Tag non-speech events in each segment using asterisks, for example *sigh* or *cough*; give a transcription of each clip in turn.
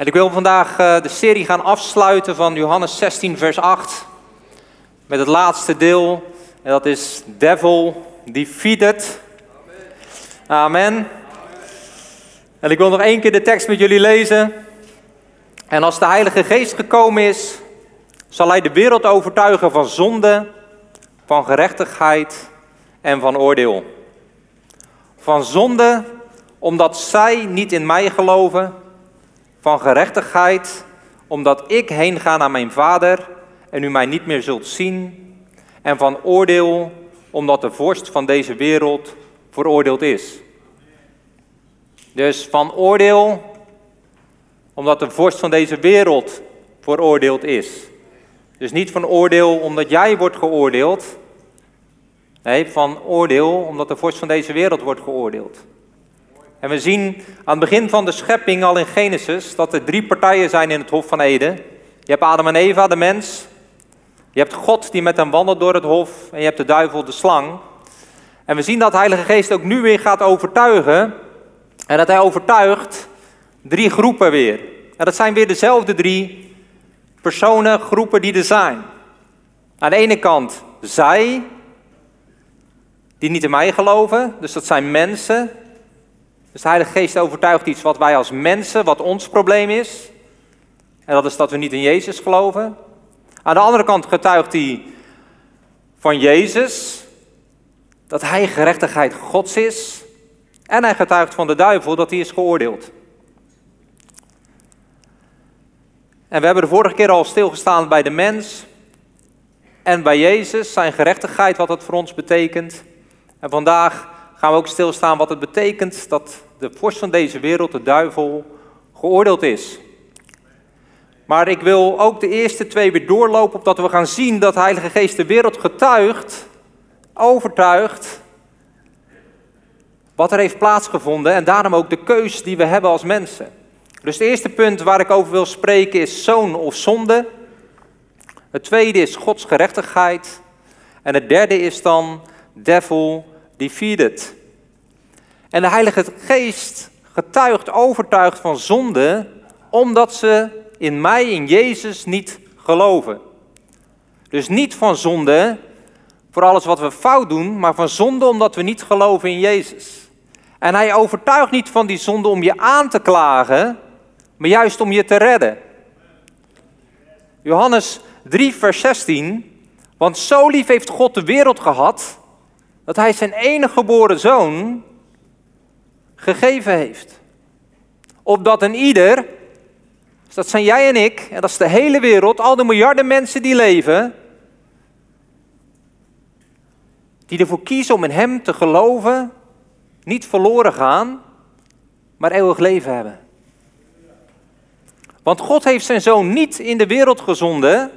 En ik wil vandaag eh, de serie gaan afsluiten van Johannes 16, vers 8. Met het laatste deel. En dat is Devil defeated. Amen. En ik wil nog één keer de tekst met jullie lezen. En als de Heilige Geest gekomen is, zal hij de wereld overtuigen van zonde, van gerechtigheid en van oordeel. Van zonde, omdat zij niet in mij geloven van gerechtigheid, omdat ik heen ga naar mijn vader en u mij niet meer zult zien, en van oordeel, omdat de vorst van deze wereld veroordeeld is. Dus van oordeel, omdat de vorst van deze wereld veroordeeld is. Dus niet van oordeel omdat jij wordt geoordeeld. Nee, van oordeel omdat de vorst van deze wereld wordt geoordeeld. En we zien aan het begin van de schepping al in Genesis dat er drie partijen zijn in het Hof van Eden. Je hebt Adam en Eva, de mens. Je hebt God die met hem wandelt door het hof. En je hebt de duivel, de slang. En we zien dat de Heilige Geest ook nu weer gaat overtuigen. En dat hij overtuigt drie groepen weer. En dat zijn weer dezelfde drie personen, groepen die er zijn. Aan de ene kant zij, die niet in mij geloven. Dus dat zijn mensen dus de Heilige Geest overtuigt iets wat wij als mensen, wat ons probleem is. En dat is dat we niet in Jezus geloven. Aan de andere kant getuigt hij van Jezus, dat hij gerechtigheid Gods is. En hij getuigt van de duivel dat hij is geoordeeld. En we hebben de vorige keer al stilgestaan bij de mens en bij Jezus, zijn gerechtigheid, wat dat voor ons betekent. En vandaag gaan we ook stilstaan wat het betekent dat de vorst van deze wereld, de duivel, geoordeeld is. Maar ik wil ook de eerste twee weer doorlopen, opdat we gaan zien dat de Heilige Geest de wereld getuigt, overtuigt, wat er heeft plaatsgevonden en daarom ook de keus die we hebben als mensen. Dus het eerste punt waar ik over wil spreken is zoon of zonde. Het tweede is Gods gerechtigheid. En het derde is dan devil defeated. En de Heilige Geest getuigt, overtuigt van zonde, omdat ze in mij, in Jezus, niet geloven. Dus niet van zonde voor alles wat we fout doen, maar van zonde omdat we niet geloven in Jezus. En hij overtuigt niet van die zonde om je aan te klagen, maar juist om je te redden. Johannes 3, vers 16. Want zo lief heeft God de wereld gehad, dat hij zijn enige geboren zoon gegeven heeft. Opdat een ieder, dus dat zijn jij en ik, en dat is de hele wereld, al de miljarden mensen die leven, die ervoor kiezen om in Hem te geloven, niet verloren gaan, maar eeuwig leven hebben. Want God heeft zijn zoon niet in de wereld gezonden,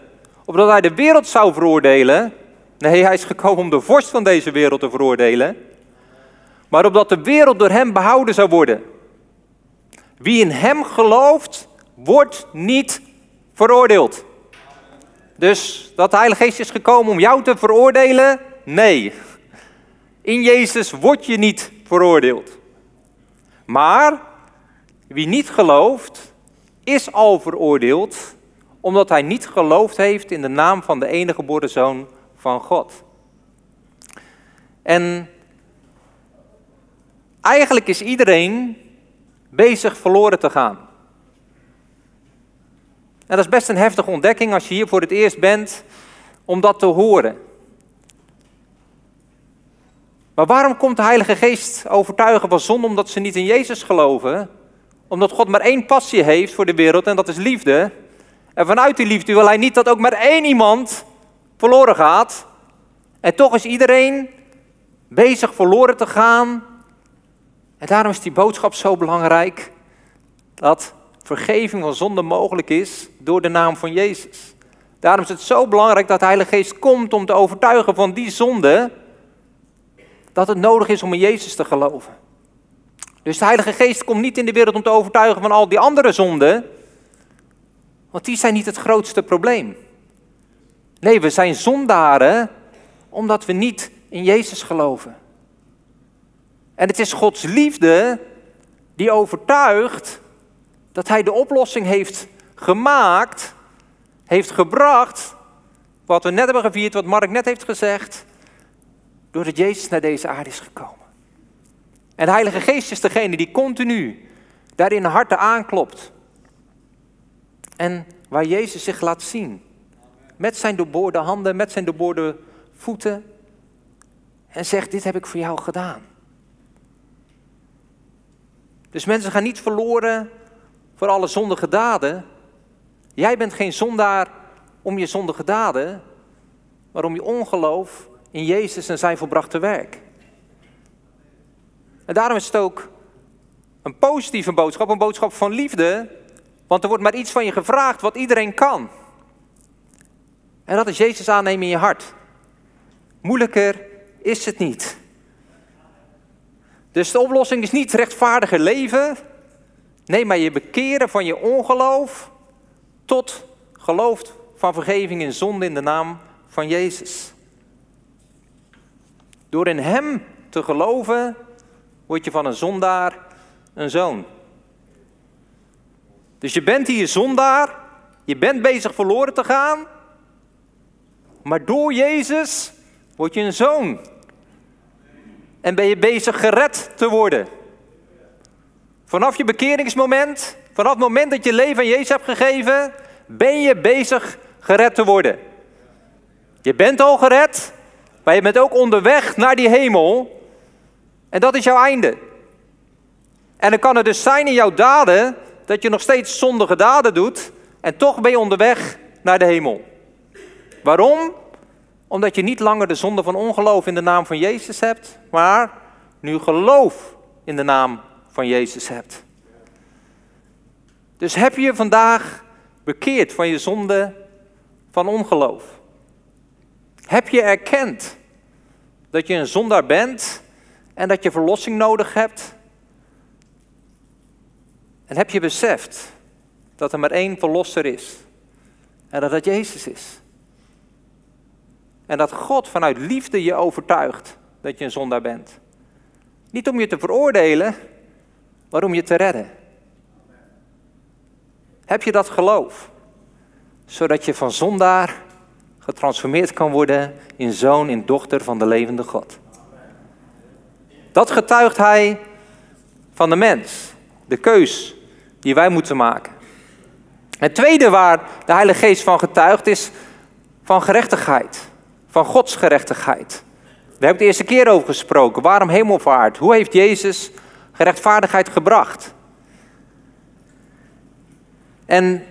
opdat hij de wereld zou veroordelen. Nee, hij is gekomen om de vorst van deze wereld te veroordelen maar opdat de wereld door hem behouden zou worden. Wie in hem gelooft, wordt niet veroordeeld. Dus dat de Heilige Geest is gekomen om jou te veroordelen? Nee. In Jezus word je niet veroordeeld. Maar wie niet gelooft, is al veroordeeld, omdat hij niet geloofd heeft in de naam van de enige geboren zoon van God. En Eigenlijk is iedereen bezig verloren te gaan. En dat is best een heftige ontdekking als je hier voor het eerst bent om dat te horen. Maar waarom komt de Heilige Geest overtuigen van zonde omdat ze niet in Jezus geloven? Omdat God maar één passie heeft voor de wereld en dat is liefde. En vanuit die liefde wil hij niet dat ook maar één iemand verloren gaat. En toch is iedereen bezig verloren te gaan en daarom is die boodschap zo belangrijk dat vergeving van zonde mogelijk is door de naam van Jezus. Daarom is het zo belangrijk dat de Heilige Geest komt om te overtuigen van die zonde, dat het nodig is om in Jezus te geloven. Dus de Heilige Geest komt niet in de wereld om te overtuigen van al die andere zonden, want die zijn niet het grootste probleem. Nee, we zijn zondaren omdat we niet in Jezus geloven. En het is Gods liefde die overtuigt Dat hij de oplossing heeft gemaakt, heeft gebracht, wat we net hebben gevierd, wat Mark net heeft gezegd, doordat Jezus naar deze aarde is gekomen. En de Heilige Geest is degene die continu daarin harten aanklopt. En waar Jezus zich laat zien. Met zijn doorboorde handen, met zijn doorboorde voeten. En zegt, dit heb ik voor jou gedaan. Dus mensen gaan niet verloren voor alle zondige daden. Jij bent geen zondaar om je zondige daden, maar om je ongeloof in Jezus en zijn volbrachte werk. En daarom is het ook een positieve boodschap, een boodschap van liefde, want er wordt maar iets van je gevraagd wat iedereen kan. En dat is Jezus aannemen in je hart. Moeilijker is het niet. Dus de oplossing is niet rechtvaardiger leven. Nee, maar je bekeren van je ongeloof tot geloof van vergeving in zonde in de naam van Jezus. Door in Hem te geloven, word je van een zondaar een zoon. Dus je bent hier zondaar, je bent bezig verloren te gaan, maar door Jezus word je een zoon. En ben je bezig gered te worden. Vanaf je bekeringsmoment, vanaf het moment dat je leven aan Jezus hebt gegeven, ben je bezig gered te worden. Je bent al gered, maar je bent ook onderweg naar die hemel. En dat is jouw einde. En dan kan het dus zijn in jouw daden dat je nog steeds zondige daden doet en toch ben je onderweg naar de hemel. Waarom? Omdat je niet langer de zonde van ongeloof in de naam van Jezus hebt, maar nu geloof in de naam van Jezus hebt. Dus heb je vandaag bekeerd van je zonde van ongeloof? Heb je erkend dat je een zondaar bent en dat je verlossing nodig hebt? En heb je beseft dat er maar één verlosser is en dat dat Jezus is? En dat God vanuit liefde je overtuigt dat je een zondaar bent. Niet om je te veroordelen, maar om je te redden. Heb je dat geloof? Zodat je van zondaar getransformeerd kan worden in zoon, in dochter van de levende God. Dat getuigt hij van de mens, de keus die wij moeten maken. Het tweede waar de Heilige Geest van getuigt is van gerechtigheid, van Gods gerechtigheid. We hebben het de eerste keer over gesproken. Waarom hemelvaart? Hoe heeft Jezus gerechtvaardigheid gebracht? En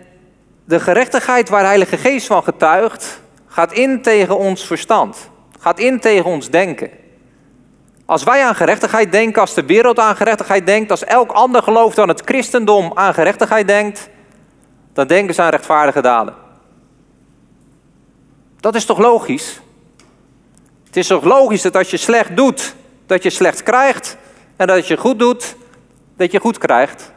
de gerechtigheid waar Heilige Geest van getuigt, gaat in tegen ons verstand. Gaat in tegen ons denken. Als wij aan gerechtigheid denken, als de wereld aan gerechtigheid denkt, als elk ander geloof dan het christendom aan gerechtigheid denkt, dan denken ze aan rechtvaardige daden. Dat is toch logisch? Het is toch logisch dat als je slecht doet, dat je slecht krijgt, en dat als je goed doet, dat je goed krijgt.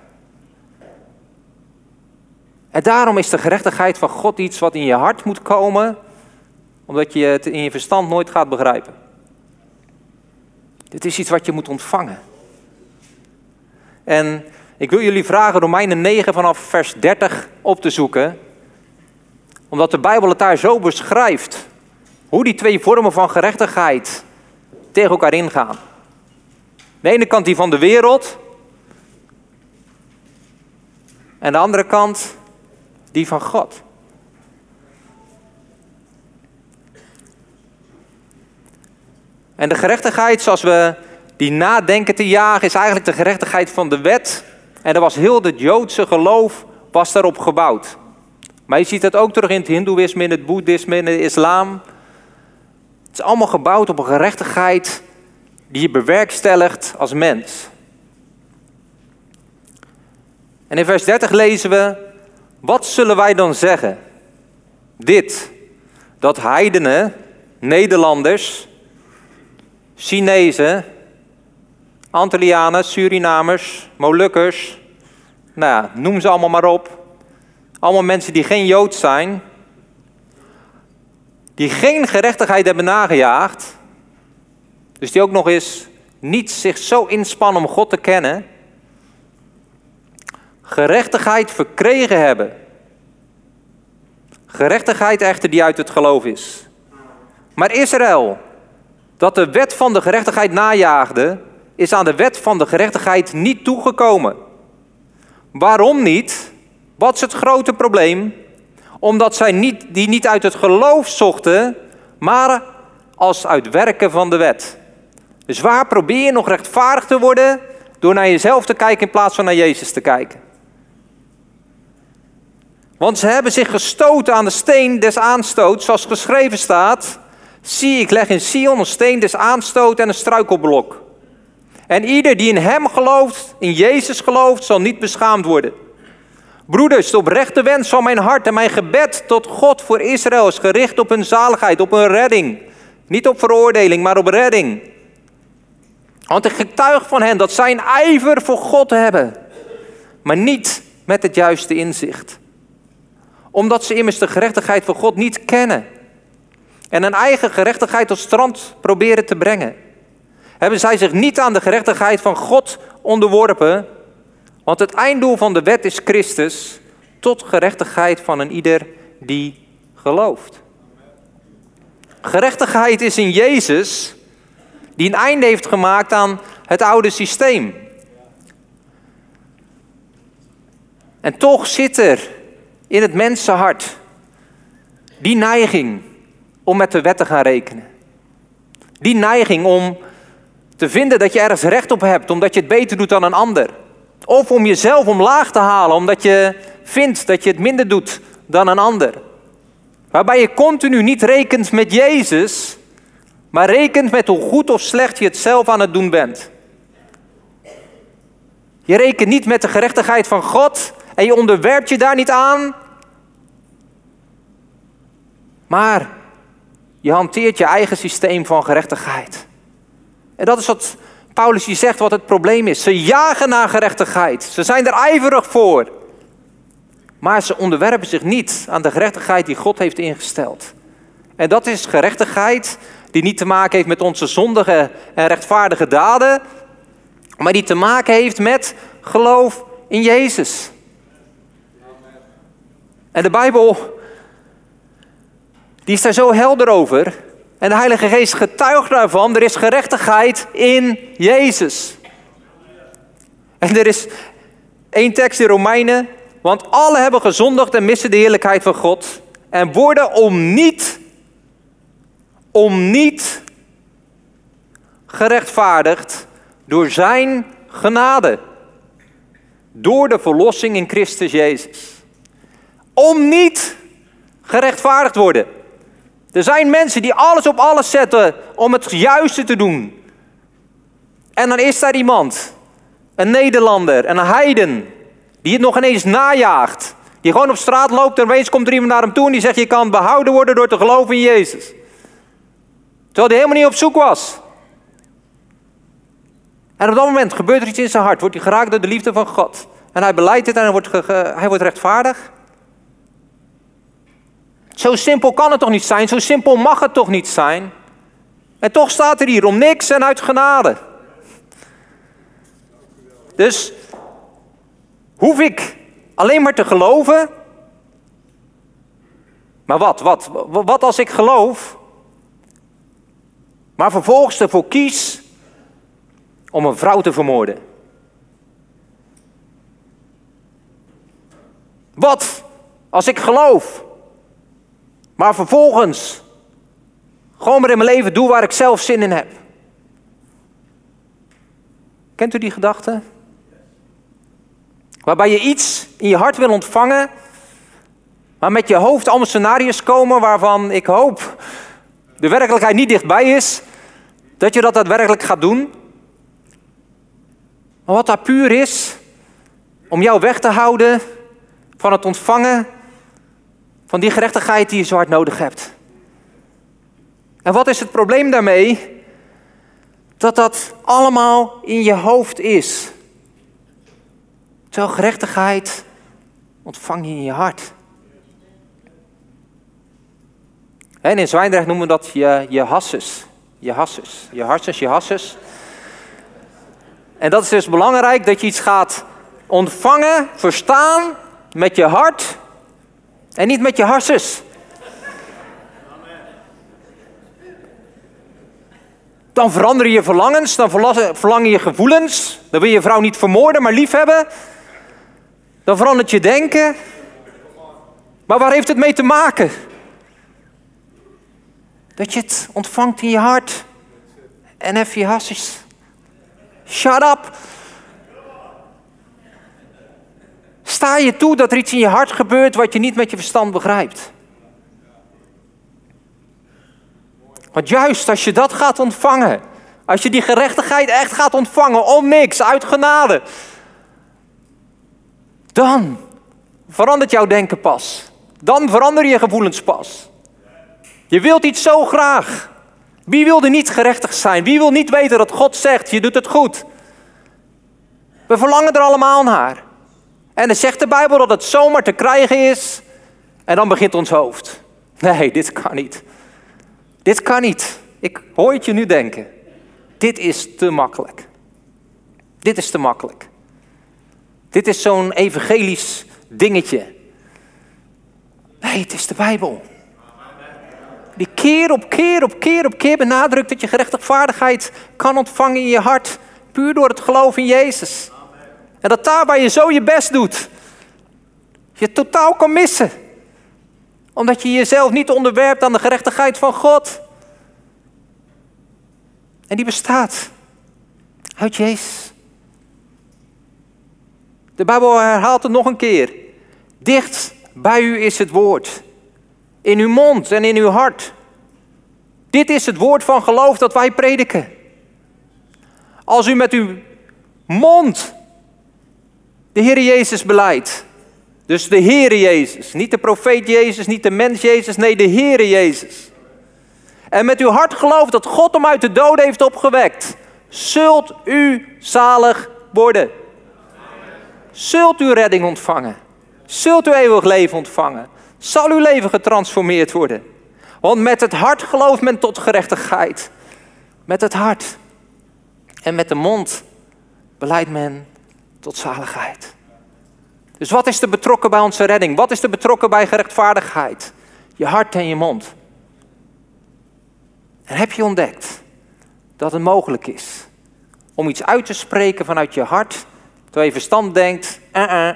En daarom is de gerechtigheid van God iets wat in je hart moet komen, omdat je het in je verstand nooit gaat begrijpen. Dit is iets wat je moet ontvangen. En ik wil jullie vragen Romeinen 9 vanaf vers 30 op te zoeken. Omdat de Bijbel het daar zo beschrijft. Hoe die twee vormen van gerechtigheid tegen elkaar ingaan. De ene kant die van de wereld. En de andere kant die van God. En de gerechtigheid zoals we die nadenken te jagen, is eigenlijk de gerechtigheid van de wet. En er was heel het Joodse geloof was daarop gebouwd. Maar je ziet dat ook terug in het Hindoeïsme, in het Boeddhisme, in de islam. Het is allemaal gebouwd op een gerechtigheid die je bewerkstelligt als mens. En in vers 30 lezen we, wat zullen wij dan zeggen? Dit, dat heidenen, Nederlanders, Chinezen, Antillianen, Surinamers, Molukkers, nou ja, noem ze allemaal maar op. Allemaal mensen die geen Jood zijn, die geen gerechtigheid hebben nagejaagd, dus die ook nog eens niet zich zo inspannen om God te kennen. gerechtigheid verkregen hebben. Gerechtigheid echter die uit het geloof is. Maar Israël, dat de wet van de gerechtigheid najaagde, is aan de wet van de gerechtigheid niet toegekomen. Waarom niet? Wat is het grote probleem? Omdat zij niet, die niet uit het geloof zochten, maar als uit werken van de wet. Dus waar probeer je nog rechtvaardig te worden? Door naar jezelf te kijken in plaats van naar Jezus te kijken. Want ze hebben zich gestoten aan de steen des aanstoots, zoals geschreven staat. Zie, ik leg in Sion een steen des aanstoot en een struikelblok. En ieder die in hem gelooft, in Jezus gelooft, zal niet beschaamd worden. Broeders, de oprechte wens van mijn hart en mijn gebed tot God voor Israël is gericht op hun zaligheid, op hun redding. Niet op veroordeling, maar op redding. Want ik getuig van hen dat zij een ijver voor God hebben, maar niet met het juiste inzicht. Omdat ze immers de gerechtigheid van God niet kennen en een eigen gerechtigheid tot strand proberen te brengen. Hebben zij zich niet aan de gerechtigheid van God onderworpen, want het einddoel van de wet is Christus tot gerechtigheid van een ieder die gelooft. Gerechtigheid is in Jezus die een einde heeft gemaakt aan het oude systeem. En toch zit er in het mensenhart die neiging om met de wet te gaan rekenen. Die neiging om te vinden dat je ergens recht op hebt, omdat je het beter doet dan een ander. Of om jezelf omlaag te halen, omdat je vindt dat je het minder doet dan een ander. Waarbij je continu niet rekent met Jezus, maar rekent met hoe goed of slecht je het zelf aan het doen bent. Je rekent niet met de gerechtigheid van God en je onderwerpt je daar niet aan. Maar je hanteert je eigen systeem van gerechtigheid. En dat is wat Paulus hier zegt wat het probleem is. Ze jagen naar gerechtigheid. Ze zijn er ijverig voor. Maar ze onderwerpen zich niet aan de gerechtigheid die God heeft ingesteld. En dat is gerechtigheid die niet te maken heeft met onze zondige en rechtvaardige daden, maar die te maken heeft met geloof in Jezus. En de Bijbel, die is daar zo helder over. En de Heilige Geest getuigt daarvan, er is gerechtigheid in Jezus. En er is één tekst in Romeinen, want alle hebben gezondigd en missen de heerlijkheid van God en worden om niet, om niet gerechtvaardigd door zijn genade. Door de verlossing in Christus Jezus. Om niet gerechtvaardigd worden. Er zijn mensen die alles op alles zetten om het juiste te doen. En dan is daar iemand, een Nederlander, een heiden, die het nog ineens najaagt. Die gewoon op straat loopt en opeens komt er iemand naar hem toe en die zegt: Je kan behouden worden door te geloven in Jezus. Terwijl hij helemaal niet op zoek was. En op dat moment gebeurt er iets in zijn hart, wordt hij geraakt door de liefde van God. En hij beleidt het en wordt, hij wordt rechtvaardig. Zo simpel kan het toch niet zijn? Zo simpel mag het toch niet zijn? En toch staat er hier om niks en uit genade. Dus hoef ik alleen maar te geloven? Maar wat, wat, wat als ik geloof, maar vervolgens ervoor kies om een vrouw te vermoorden? Wat als ik geloof, maar vervolgens gewoon maar in mijn leven doe waar ik zelf zin in heb. Kent u die gedachte? Waarbij je iets in je hart wil ontvangen, maar met je hoofd allemaal scenario's komen waarvan ik hoop de werkelijkheid niet dichtbij is, dat je dat daadwerkelijk gaat doen. Maar wat daar puur is, om jou weg te houden van het ontvangen van die gerechtigheid die je zo hard nodig hebt. En wat is het probleem daarmee? Dat dat allemaal in je hoofd is. Terwijl gerechtigheid ontvang je in je hart. En in Zwijndrecht noemen we dat je, je hasses. Je hasses. Je hartjes, je hasses. En dat is dus belangrijk dat je iets gaat ontvangen, verstaan met je hart en niet met je harses. Dan veranderen je verlangens, dan verlangen je gevoelens. Dan wil je vrouw niet vermoorden, maar liefhebben. Dan verandert je denken. Maar waar heeft het mee te maken? Dat je het ontvangt in je hart. En even je hasjes. Shut up. Sta je toe dat er iets in je hart gebeurt wat je niet met je verstand begrijpt. Want juist als je dat gaat ontvangen, als je die gerechtigheid echt gaat ontvangen om niks, uit genade, dan verandert jouw denken pas. Dan veranderen je gevoelens pas. Je wilt iets zo graag. Wie wil er niet gerechtig zijn? Wie wil niet weten dat God zegt, je doet het goed? We verlangen er allemaal naar. En dan zegt de Bijbel dat het zomaar te krijgen is. En dan begint ons hoofd. Nee, dit kan niet. Dit kan niet. Ik hoor het je nu denken. Dit is te makkelijk. Dit is te makkelijk. Dit is zo'n evangelisch dingetje. Nee, het is de Bijbel. Die keer op keer op keer op keer benadrukt dat je gerechtigvaardigheid kan ontvangen in je hart. Puur door het geloof in Jezus. En dat daar waar je zo je best doet, je totaal kan missen. Omdat je jezelf niet onderwerpt aan de gerechtigheid van God. En die bestaat uit Jezus. De Bijbel herhaalt het nog een keer. Dicht bij u is het woord. In uw mond en in uw hart. Dit is het woord van geloof dat wij prediken. Als u met uw mond de Heer Jezus beleidt. Dus de Heer Jezus. Niet de profeet Jezus, niet de mens Jezus, nee de Heer Jezus. En met uw hart gelooft dat God hem uit de doden heeft opgewekt. Zult u zalig worden. Zult u redding ontvangen. Zult u eeuwig leven ontvangen. Zal uw leven getransformeerd worden. Want met het hart gelooft men tot gerechtigheid. Met het hart. En met de mond beleidt men tot zaligheid. Dus wat is er betrokken bij onze redding? Wat is er betrokken bij gerechtvaardigheid? Je hart en je mond. En heb je ontdekt dat het mogelijk is om iets uit te spreken vanuit je hart, terwijl je verstand denkt, uh -uh.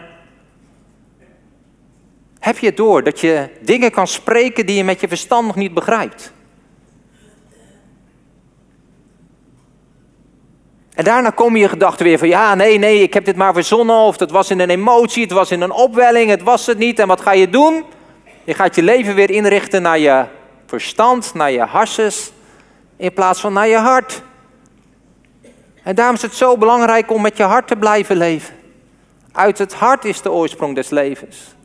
heb je het door dat je dingen kan spreken die je met je verstand nog niet begrijpt? En daarna komen je gedachten weer van ja, nee, nee, ik heb dit maar verzonnen. Of het was in een emotie, het was in een opwelling, het was het niet. En wat ga je doen? Je gaat je leven weer inrichten naar je verstand, naar je harses, in plaats van naar je hart. En daarom is het zo belangrijk om met je hart te blijven leven. Uit het hart is de oorsprong des levens.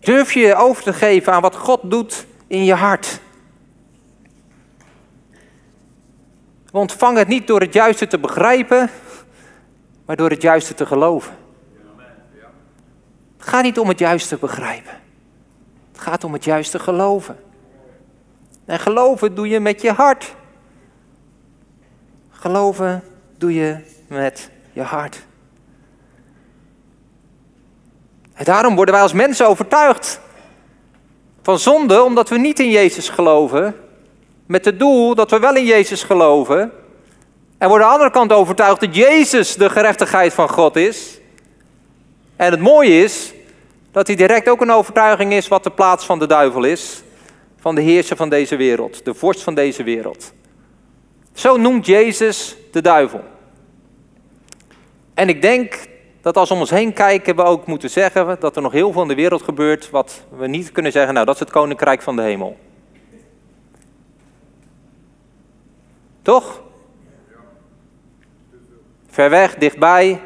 Durf je over te geven aan wat God doet in je hart. We ontvangen het niet door het juiste te begrijpen, maar door het juiste te geloven. Het gaat niet om het juiste begrijpen. Het gaat om het juiste geloven. En geloven doe je met je hart. Geloven doe je met je hart. En daarom worden wij als mensen overtuigd van zonde, omdat we niet in Jezus geloven, met het doel dat we wel in Jezus geloven. En worden aan de andere kant overtuigd dat Jezus de gerechtigheid van God is. En het mooie is dat hij direct ook een overtuiging is wat de plaats van de duivel is. Van de heerser van deze wereld, de vorst van deze wereld. Zo noemt Jezus de duivel. En ik denk dat als we om ons heen kijken, we ook moeten zeggen dat er nog heel veel in de wereld gebeurt wat we niet kunnen zeggen, nou dat is het koninkrijk van de hemel. Toch? Ver weg, dichtbij.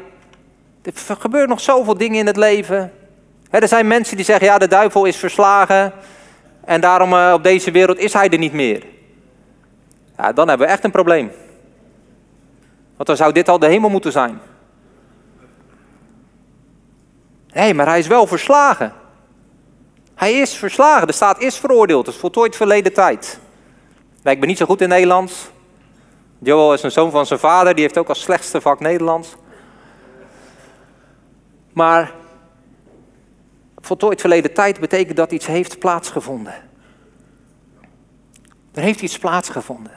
Er gebeuren nog zoveel dingen in het leven. er zijn mensen die zeggen, ja, de duivel is verslagen. En daarom uh, op deze wereld is hij er niet meer. Ja, dan hebben we echt een probleem. Want dan zou dit al de hemel moeten zijn. Nee, maar hij is wel verslagen. Hij is verslagen. De staat is veroordeeld. Het is voltooid verleden tijd. ik ben niet zo goed in Nederlands. Joel is een zoon van zijn vader, die heeft ook als slechtste vak Nederlands. Maar voltooid verleden tijd betekent dat iets heeft plaatsgevonden. Er heeft iets plaatsgevonden.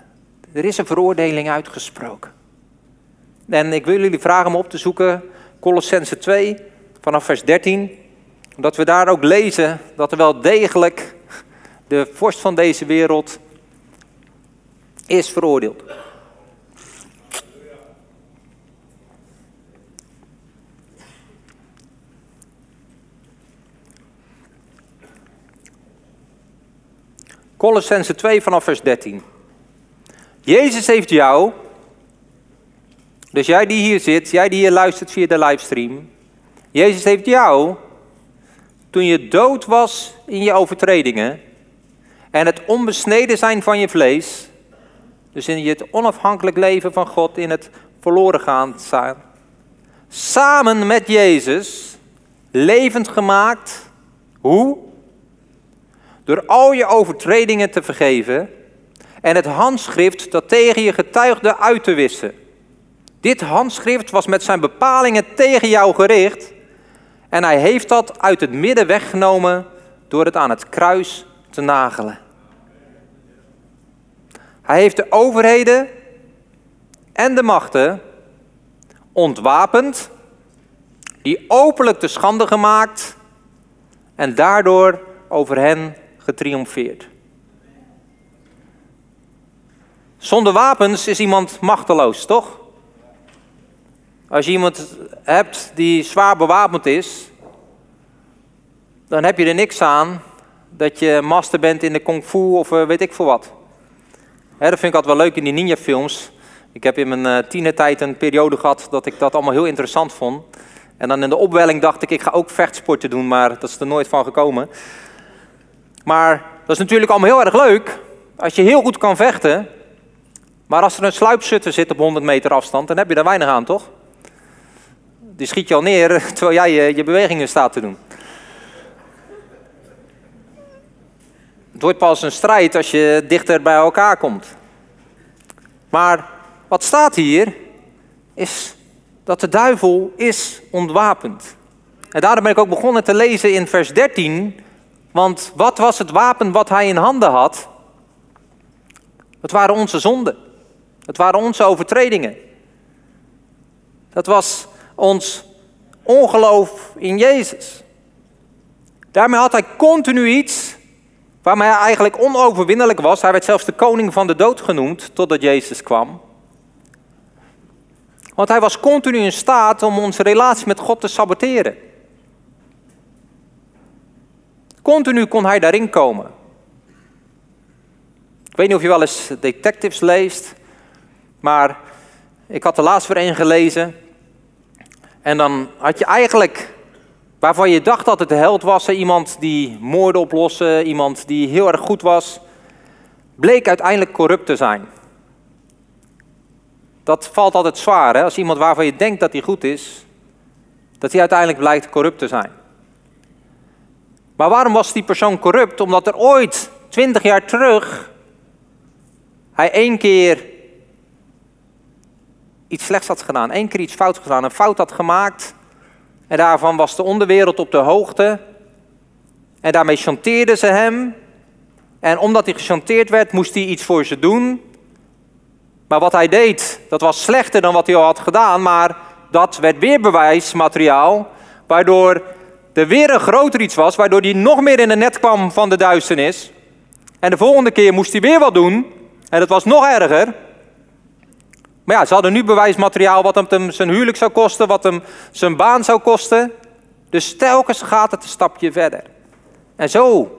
Er is een veroordeling uitgesproken. En ik wil jullie vragen om op te zoeken, Colossense 2, vanaf vers 13. Dat we daar ook lezen dat er wel degelijk de vorst van deze wereld is veroordeeld. Colossense 2 vanaf vers 13. Jezus heeft jou, dus jij die hier zit, jij die hier luistert via de livestream, Jezus heeft jou, toen je dood was in je overtredingen en het onbesneden zijn van je vlees, dus in je het onafhankelijk leven van God, in het verloren gaan zijn, samen met Jezus levend gemaakt. Hoe? Door al je overtredingen te vergeven en het handschrift dat tegen je getuigde uit te wissen. Dit handschrift was met zijn bepalingen tegen jou gericht en hij heeft dat uit het midden weggenomen door het aan het kruis te nagelen. Hij heeft de overheden en de machten ontwapend, die openlijk te schande gemaakt en daardoor over hen getriomfeerd. Zonder wapens is iemand machteloos, toch? Als je iemand hebt die zwaar bewapend is, dan heb je er niks aan dat je master bent in de kung fu of eh, weet ik veel wat. dat vind ik altijd wel leuk in die ninja-films. Ik heb in mijn uh, tienertijd een periode gehad dat ik dat allemaal heel interessant vond. En dan in de opwelling dacht ik, ik ga ook vechtsporten doen, maar dat is er nooit van gekomen. Maar dat is natuurlijk allemaal heel erg leuk als je heel goed kan vechten. Maar als er een sluipzutter zit op 100 meter afstand, dan heb je daar weinig aan, toch? Die schiet je al neer *laughs* terwijl jij je, je bewegingen staat te doen. Het wordt pas een strijd als je dichter bij elkaar komt. Maar wat staat hier is dat de duivel is ontwapend. En daarom ben ik ook begonnen te lezen in vers 13 want wat was het wapen wat hij in handen had? Het waren onze zonden. Het waren onze overtredingen. Dat was ons ongeloof in Jezus. Daarmee had hij continu iets waarmee hij eigenlijk onoverwinnelijk was. Hij werd zelfs de koning van de dood genoemd totdat Jezus kwam. Want hij was continu in staat om onze relatie met God te saboteren. Continu kon hij daarin komen. Ik weet niet of je wel eens detectives leest, maar ik had er laatst weer een gelezen. En dan had je eigenlijk, waarvan je dacht dat het de held was, iemand die moorden oplossen, iemand die heel erg goed was, bleek uiteindelijk corrupt te zijn. Dat valt altijd zwaar, hè? als iemand waarvan je denkt dat hij goed is, dat hij uiteindelijk blijkt corrupt te zijn. Maar waarom was die persoon corrupt? Omdat er ooit, twintig jaar terug, hij één keer iets slechts had gedaan, één keer iets fout gedaan, een fout had gemaakt. En daarvan was de onderwereld op de hoogte. En daarmee chanteerden ze hem. En omdat hij gechanteerd werd, moest hij iets voor ze doen. Maar wat hij deed, dat was slechter dan wat hij al had gedaan. Maar dat werd weer bewijsmateriaal, waardoor er weer een groter iets was, waardoor hij nog meer in de net kwam van de duisternis. En de volgende keer moest hij weer wat doen. En dat was nog erger. Maar ja, ze hadden nu bewijsmateriaal wat hem zijn huwelijk zou kosten, wat hem zijn baan zou kosten. Dus telkens gaat het een stapje verder. En zo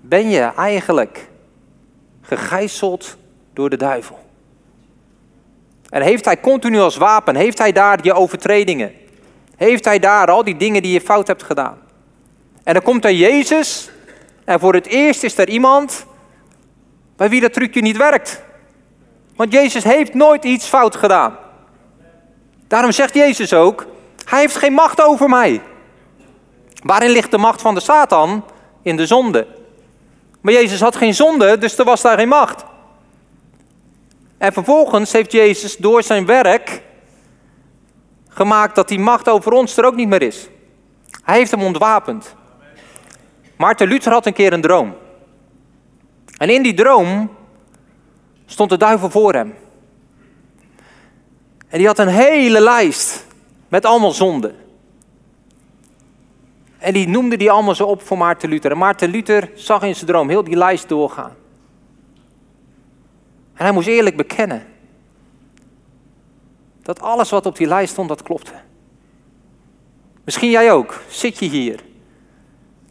ben je eigenlijk gegijzeld door de duivel. En heeft hij continu als wapen, heeft hij daar je overtredingen, heeft hij daar al die dingen die je fout hebt gedaan. En dan komt er Jezus en voor het eerst is er iemand bij wie dat trucje niet werkt. Want Jezus heeft nooit iets fout gedaan. Daarom zegt Jezus ook, hij heeft geen macht over mij. Waarin ligt de macht van de Satan? In de zonde. Maar Jezus had geen zonde, dus er was daar geen macht. En vervolgens heeft Jezus door zijn werk gemaakt dat die macht over ons er ook niet meer is. Hij heeft hem ontwapend. Maarten Luther had een keer een droom. En in die droom stond de duivel voor hem. En die had een hele lijst met allemaal zonden. En die noemde die allemaal zo op voor Maarten Luther. En Maarten Luther zag in zijn droom heel die lijst doorgaan. En hij moest eerlijk bekennen dat alles wat op die lijst stond, dat klopte. Misschien jij ook. Zit je hier.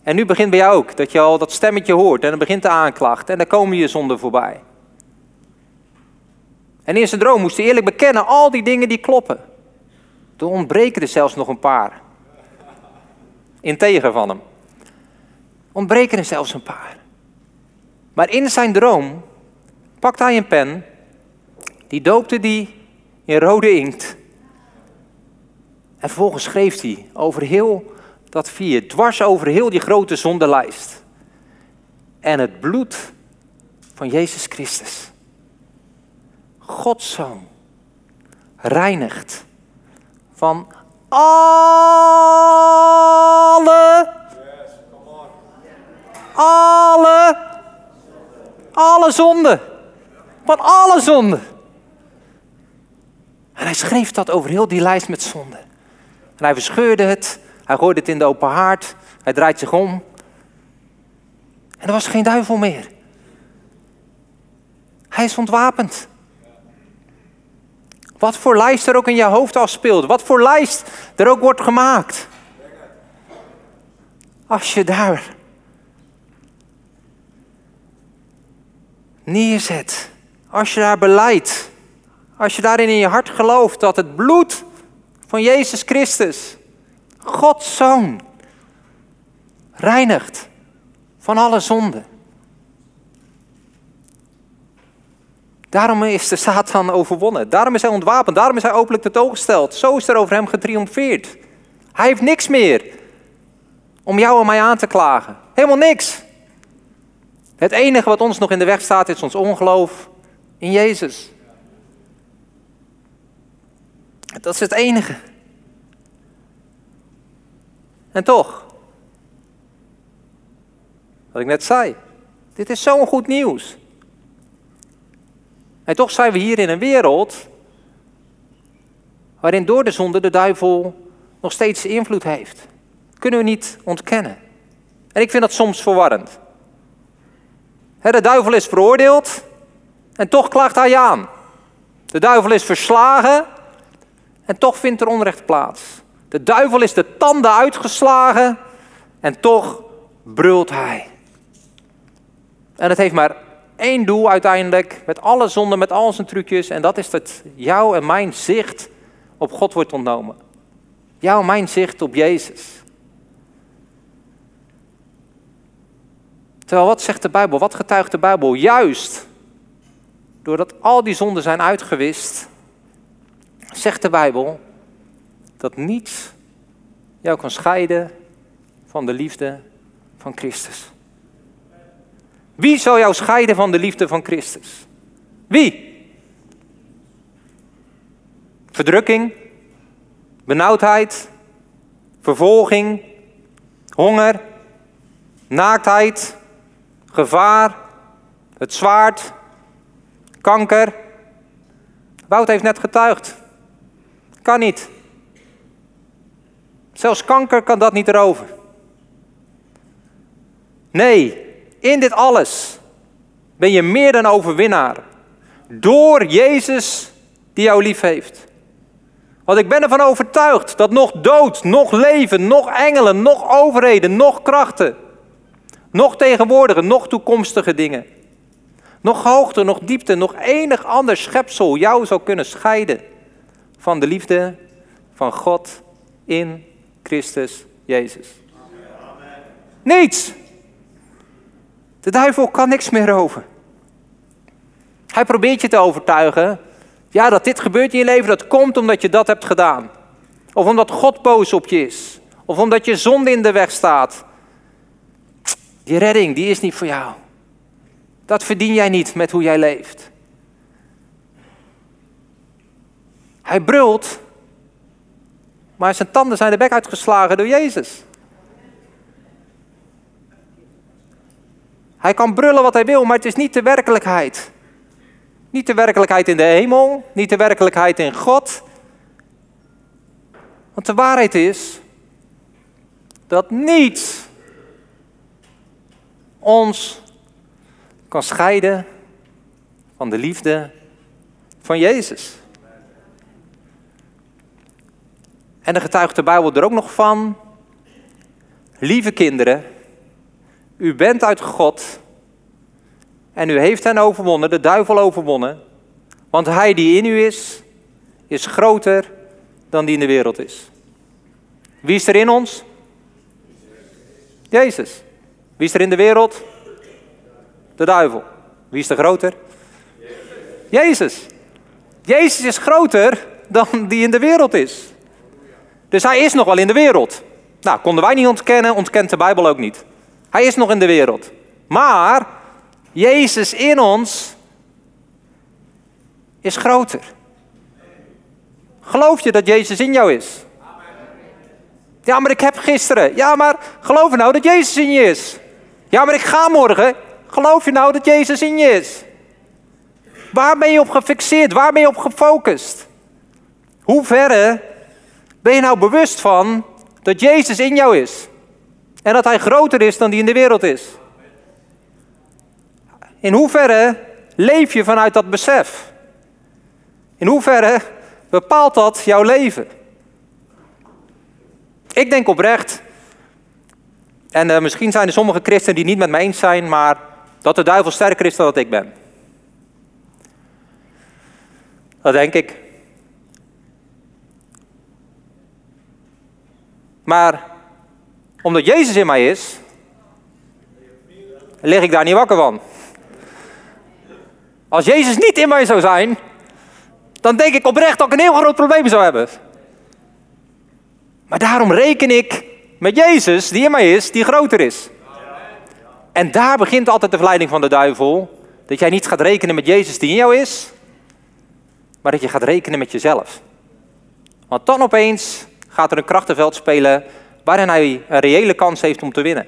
En nu begint bij jou ook dat je al dat stemmetje hoort en dan begint de aanklacht en dan komen je zonden voorbij. En in zijn droom moest hij eerlijk bekennen, al die dingen die kloppen. Er ontbreken er zelfs nog een paar. Integer van hem. Ontbreken er zelfs een paar. Maar in zijn droom pakte hij een pen, die doopte die in rode inkt. En vervolgens schreef hij over heel dat vier, dwars over heel die grote zondelijst. En het bloed van Jezus Christus. Gods Zoon. Reinigt van alle, alle, alle zonden. Van alle zonden. En hij schreef dat over heel die lijst met zonden. En hij verscheurde het, hij gooide het in de open haard, hij draait zich om. En er was geen duivel meer. Hij is ontwapend. Wat voor lijst er ook in je hoofd afspeelt. Wat voor lijst er ook wordt gemaakt. Als je daar neerzet. Als je daar beleidt. Als je daarin in je hart gelooft dat het bloed van Jezus Christus, Gods Zoon, reinigt van alle zonden. Daarom is de Satan overwonnen. Daarom is hij ontwapend. Daarom is hij openlijk tentoongesteld. Zo is er over hem getriomfeerd. Hij heeft niks meer om jou en mij aan te klagen. Helemaal niks. Het enige wat ons nog in de weg staat is ons ongeloof in Jezus. Dat is het enige. En toch, wat ik net zei, dit is zo'n goed nieuws. En toch zijn we hier in een wereld waarin door de zonde de duivel nog steeds invloed heeft. Kunnen we niet ontkennen. En ik vind dat soms verwarrend. De duivel is veroordeeld en toch klaagt hij aan. De duivel is verslagen en toch vindt er onrecht plaats. De duivel is de tanden uitgeslagen en toch brult hij. En het heeft maar één doel uiteindelijk, met alle zonden, met al zijn trucjes, en dat is dat jouw en mijn zicht op God wordt ontnomen. Jouw en mijn zicht op Jezus. Terwijl wat zegt de Bijbel? Wat getuigt de Bijbel? Juist doordat al die zonden zijn uitgewist, zegt de Bijbel dat niets jou kan scheiden van de liefde van Christus. Wie zal jou scheiden van de liefde van Christus? Wie? Verdrukking, benauwdheid, vervolging, honger, naaktheid, gevaar, het zwaard, kanker. Wout heeft net getuigd. Kan niet. Zelfs kanker kan dat niet erover. Nee, in dit alles ben je meer dan overwinnaar. Door Jezus die jou lief heeft. Want ik ben ervan overtuigd dat nog dood, nog leven, nog engelen, nog overheden, nog krachten, nog tegenwoordige, nog toekomstige dingen, nog hoogte, nog diepte, nog enig ander schepsel jou zou kunnen scheiden van de liefde van God in Christus Jezus. Niets. De duivel kan niks meer over. Hij probeert je te overtuigen. Ja, dat dit gebeurt in je leven, dat komt omdat je dat hebt gedaan. Of omdat God boos op je is. Of omdat je zonde in de weg staat. Die redding, die is niet voor jou. Dat verdien jij niet met hoe jij leeft. Hij brult Maar zijn tanden zijn de bek uitgeslagen door Jezus. Hij kan brullen wat hij wil, maar het is niet de werkelijkheid. Niet de werkelijkheid in de hemel, niet de werkelijkheid in God. Want de waarheid is dat niets ons kan scheiden van de liefde van Jezus. En dan getuigt de Bijbel er ook nog van. Lieve kinderen, u bent uit God en u heeft hen overwonnen, de duivel overwonnen. Want hij die in u is, is groter dan die in de wereld is. Wie is er in ons? Jezus. Wie is er in de wereld? De duivel. Wie is er groter? Jezus. Jezus is groter dan die in de wereld is. Dus hij is nog wel in de wereld. Nou, konden wij niet ontkennen, ontkent de Bijbel ook niet. Hij is nog in de wereld. Maar Jezus in ons is groter. Geloof je dat Jezus in jou is? Ja, maar ik heb gisteren. Ja, maar geloof je nou dat Jezus in je is? Ja, maar ik ga morgen. Geloof je nou dat Jezus in je is? Waar ben je op gefixeerd? Waar ben je op gefocust? Hoe verre ben je nou bewust van dat Jezus in jou is? En dat Hij groter is dan die in de wereld is? In hoeverre leef je vanuit dat besef? In hoeverre bepaalt dat jouw leven? Ik denk oprecht, en uh, misschien zijn er sommige christenen die niet met me eens zijn, maar dat de duivel sterker is dan dat ik ben. Dat denk ik. Maar omdat Jezus in mij is, lig ik daar niet wakker van. Als Jezus niet in mij zou zijn, dan denk ik oprecht dat ik een heel groot probleem zou hebben. Maar daarom reken ik met Jezus, die in mij is, die groter is. En daar begint altijd de verleiding van de duivel. Dat jij niet gaat rekenen met Jezus die in jou is, maar dat je gaat rekenen met jezelf. Want dan opeens gaat er een krachtenveld spelen waarin hij een reële kans heeft om te winnen.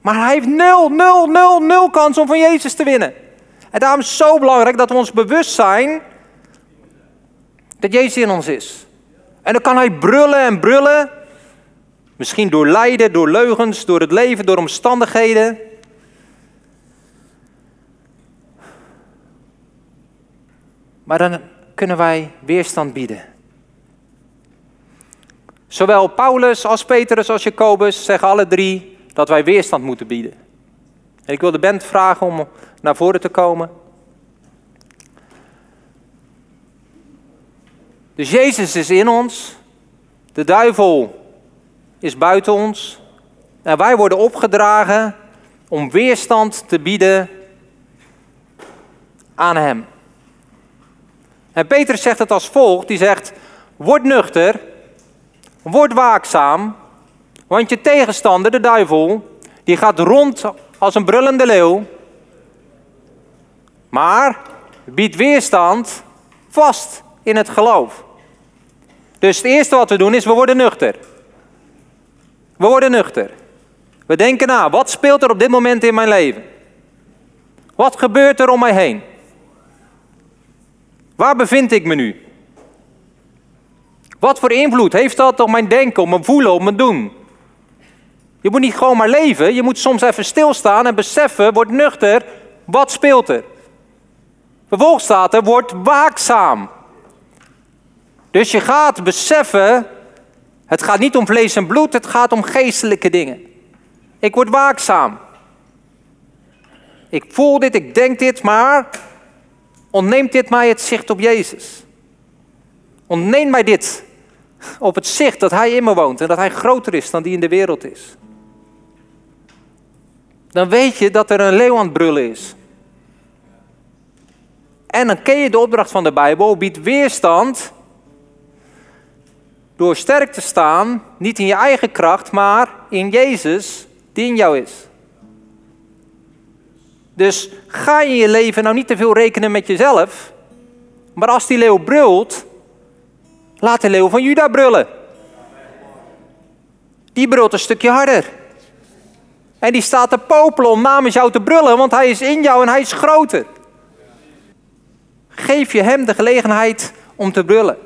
Maar hij heeft nul, nul, nul, nul kans om van Jezus te winnen. En daarom is het zo belangrijk dat we ons bewust zijn dat Jezus in ons is. En dan kan hij brullen en brullen. Misschien door lijden, door leugens, door het leven, door omstandigheden. Maar dan kunnen wij weerstand bieden. Zowel Paulus als Petrus als Jacobus zeggen alle drie dat wij weerstand moeten bieden. En ik wil de band vragen om naar voren te komen. Dus Jezus is in ons, de duivel is buiten ons en wij worden opgedragen om weerstand te bieden aan Hem. En Petrus zegt het als volgt, die zegt, word nuchter, word waakzaam, want je tegenstander, de duivel, die gaat rond als een brullende leeuw, maar biedt weerstand vast in het geloof. Dus het eerste wat we doen is, we worden nuchter. We worden nuchter. We denken na, wat speelt er op dit moment in mijn leven? Wat gebeurt er om mij heen? Waar bevind ik me nu? Wat voor invloed heeft dat op mijn denken, op mijn voelen, op mijn doen? Je moet niet gewoon maar leven, je moet soms even stilstaan en beseffen, word nuchter, wat speelt er? Vervolgens staat er, word waakzaam. Dus je gaat beseffen, het gaat niet om vlees en bloed, het gaat om geestelijke dingen. Ik word waakzaam. Ik voel dit, ik denk dit, maar ontneemt dit mij het zicht op Jezus. Ontneem mij dit op het zicht dat Hij in me woont en dat Hij groter is dan die in de wereld is. Dan weet je dat er een leeuw aan het brullen is. En dan ken je de opdracht van de Bijbel, biedt weerstand door sterk te staan, niet in je eigen kracht, maar in Jezus die in jou is. Dus ga in je leven nou niet te veel rekenen met jezelf, maar als die leeuw brult, laat de leeuw van Juda brullen. die brult een stukje harder. En die staat te popelen om namens jou te brullen, want hij is in jou en hij is groter. Geef je hem de gelegenheid om te brullen.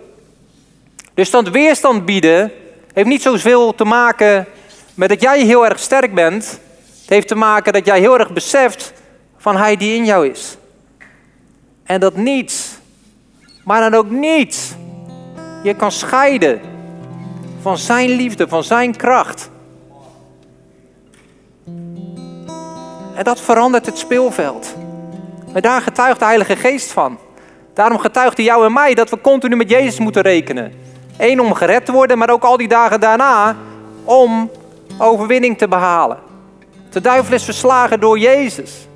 Dus dat weerstand bieden heeft niet zoveel te maken met dat jij heel erg sterk bent. Het heeft te maken dat jij heel erg beseft van hij die in jou is. En dat niets, maar dan ook niets, je kan scheiden van zijn liefde, van zijn kracht. En dat verandert het speelveld. En daar getuigt de Heilige Geest van. Daarom getuigt jou en mij dat we continu met Jezus moeten rekenen. Eén om gered te worden, maar ook al die dagen daarna om overwinning te behalen. De duivel is verslagen door Jezus.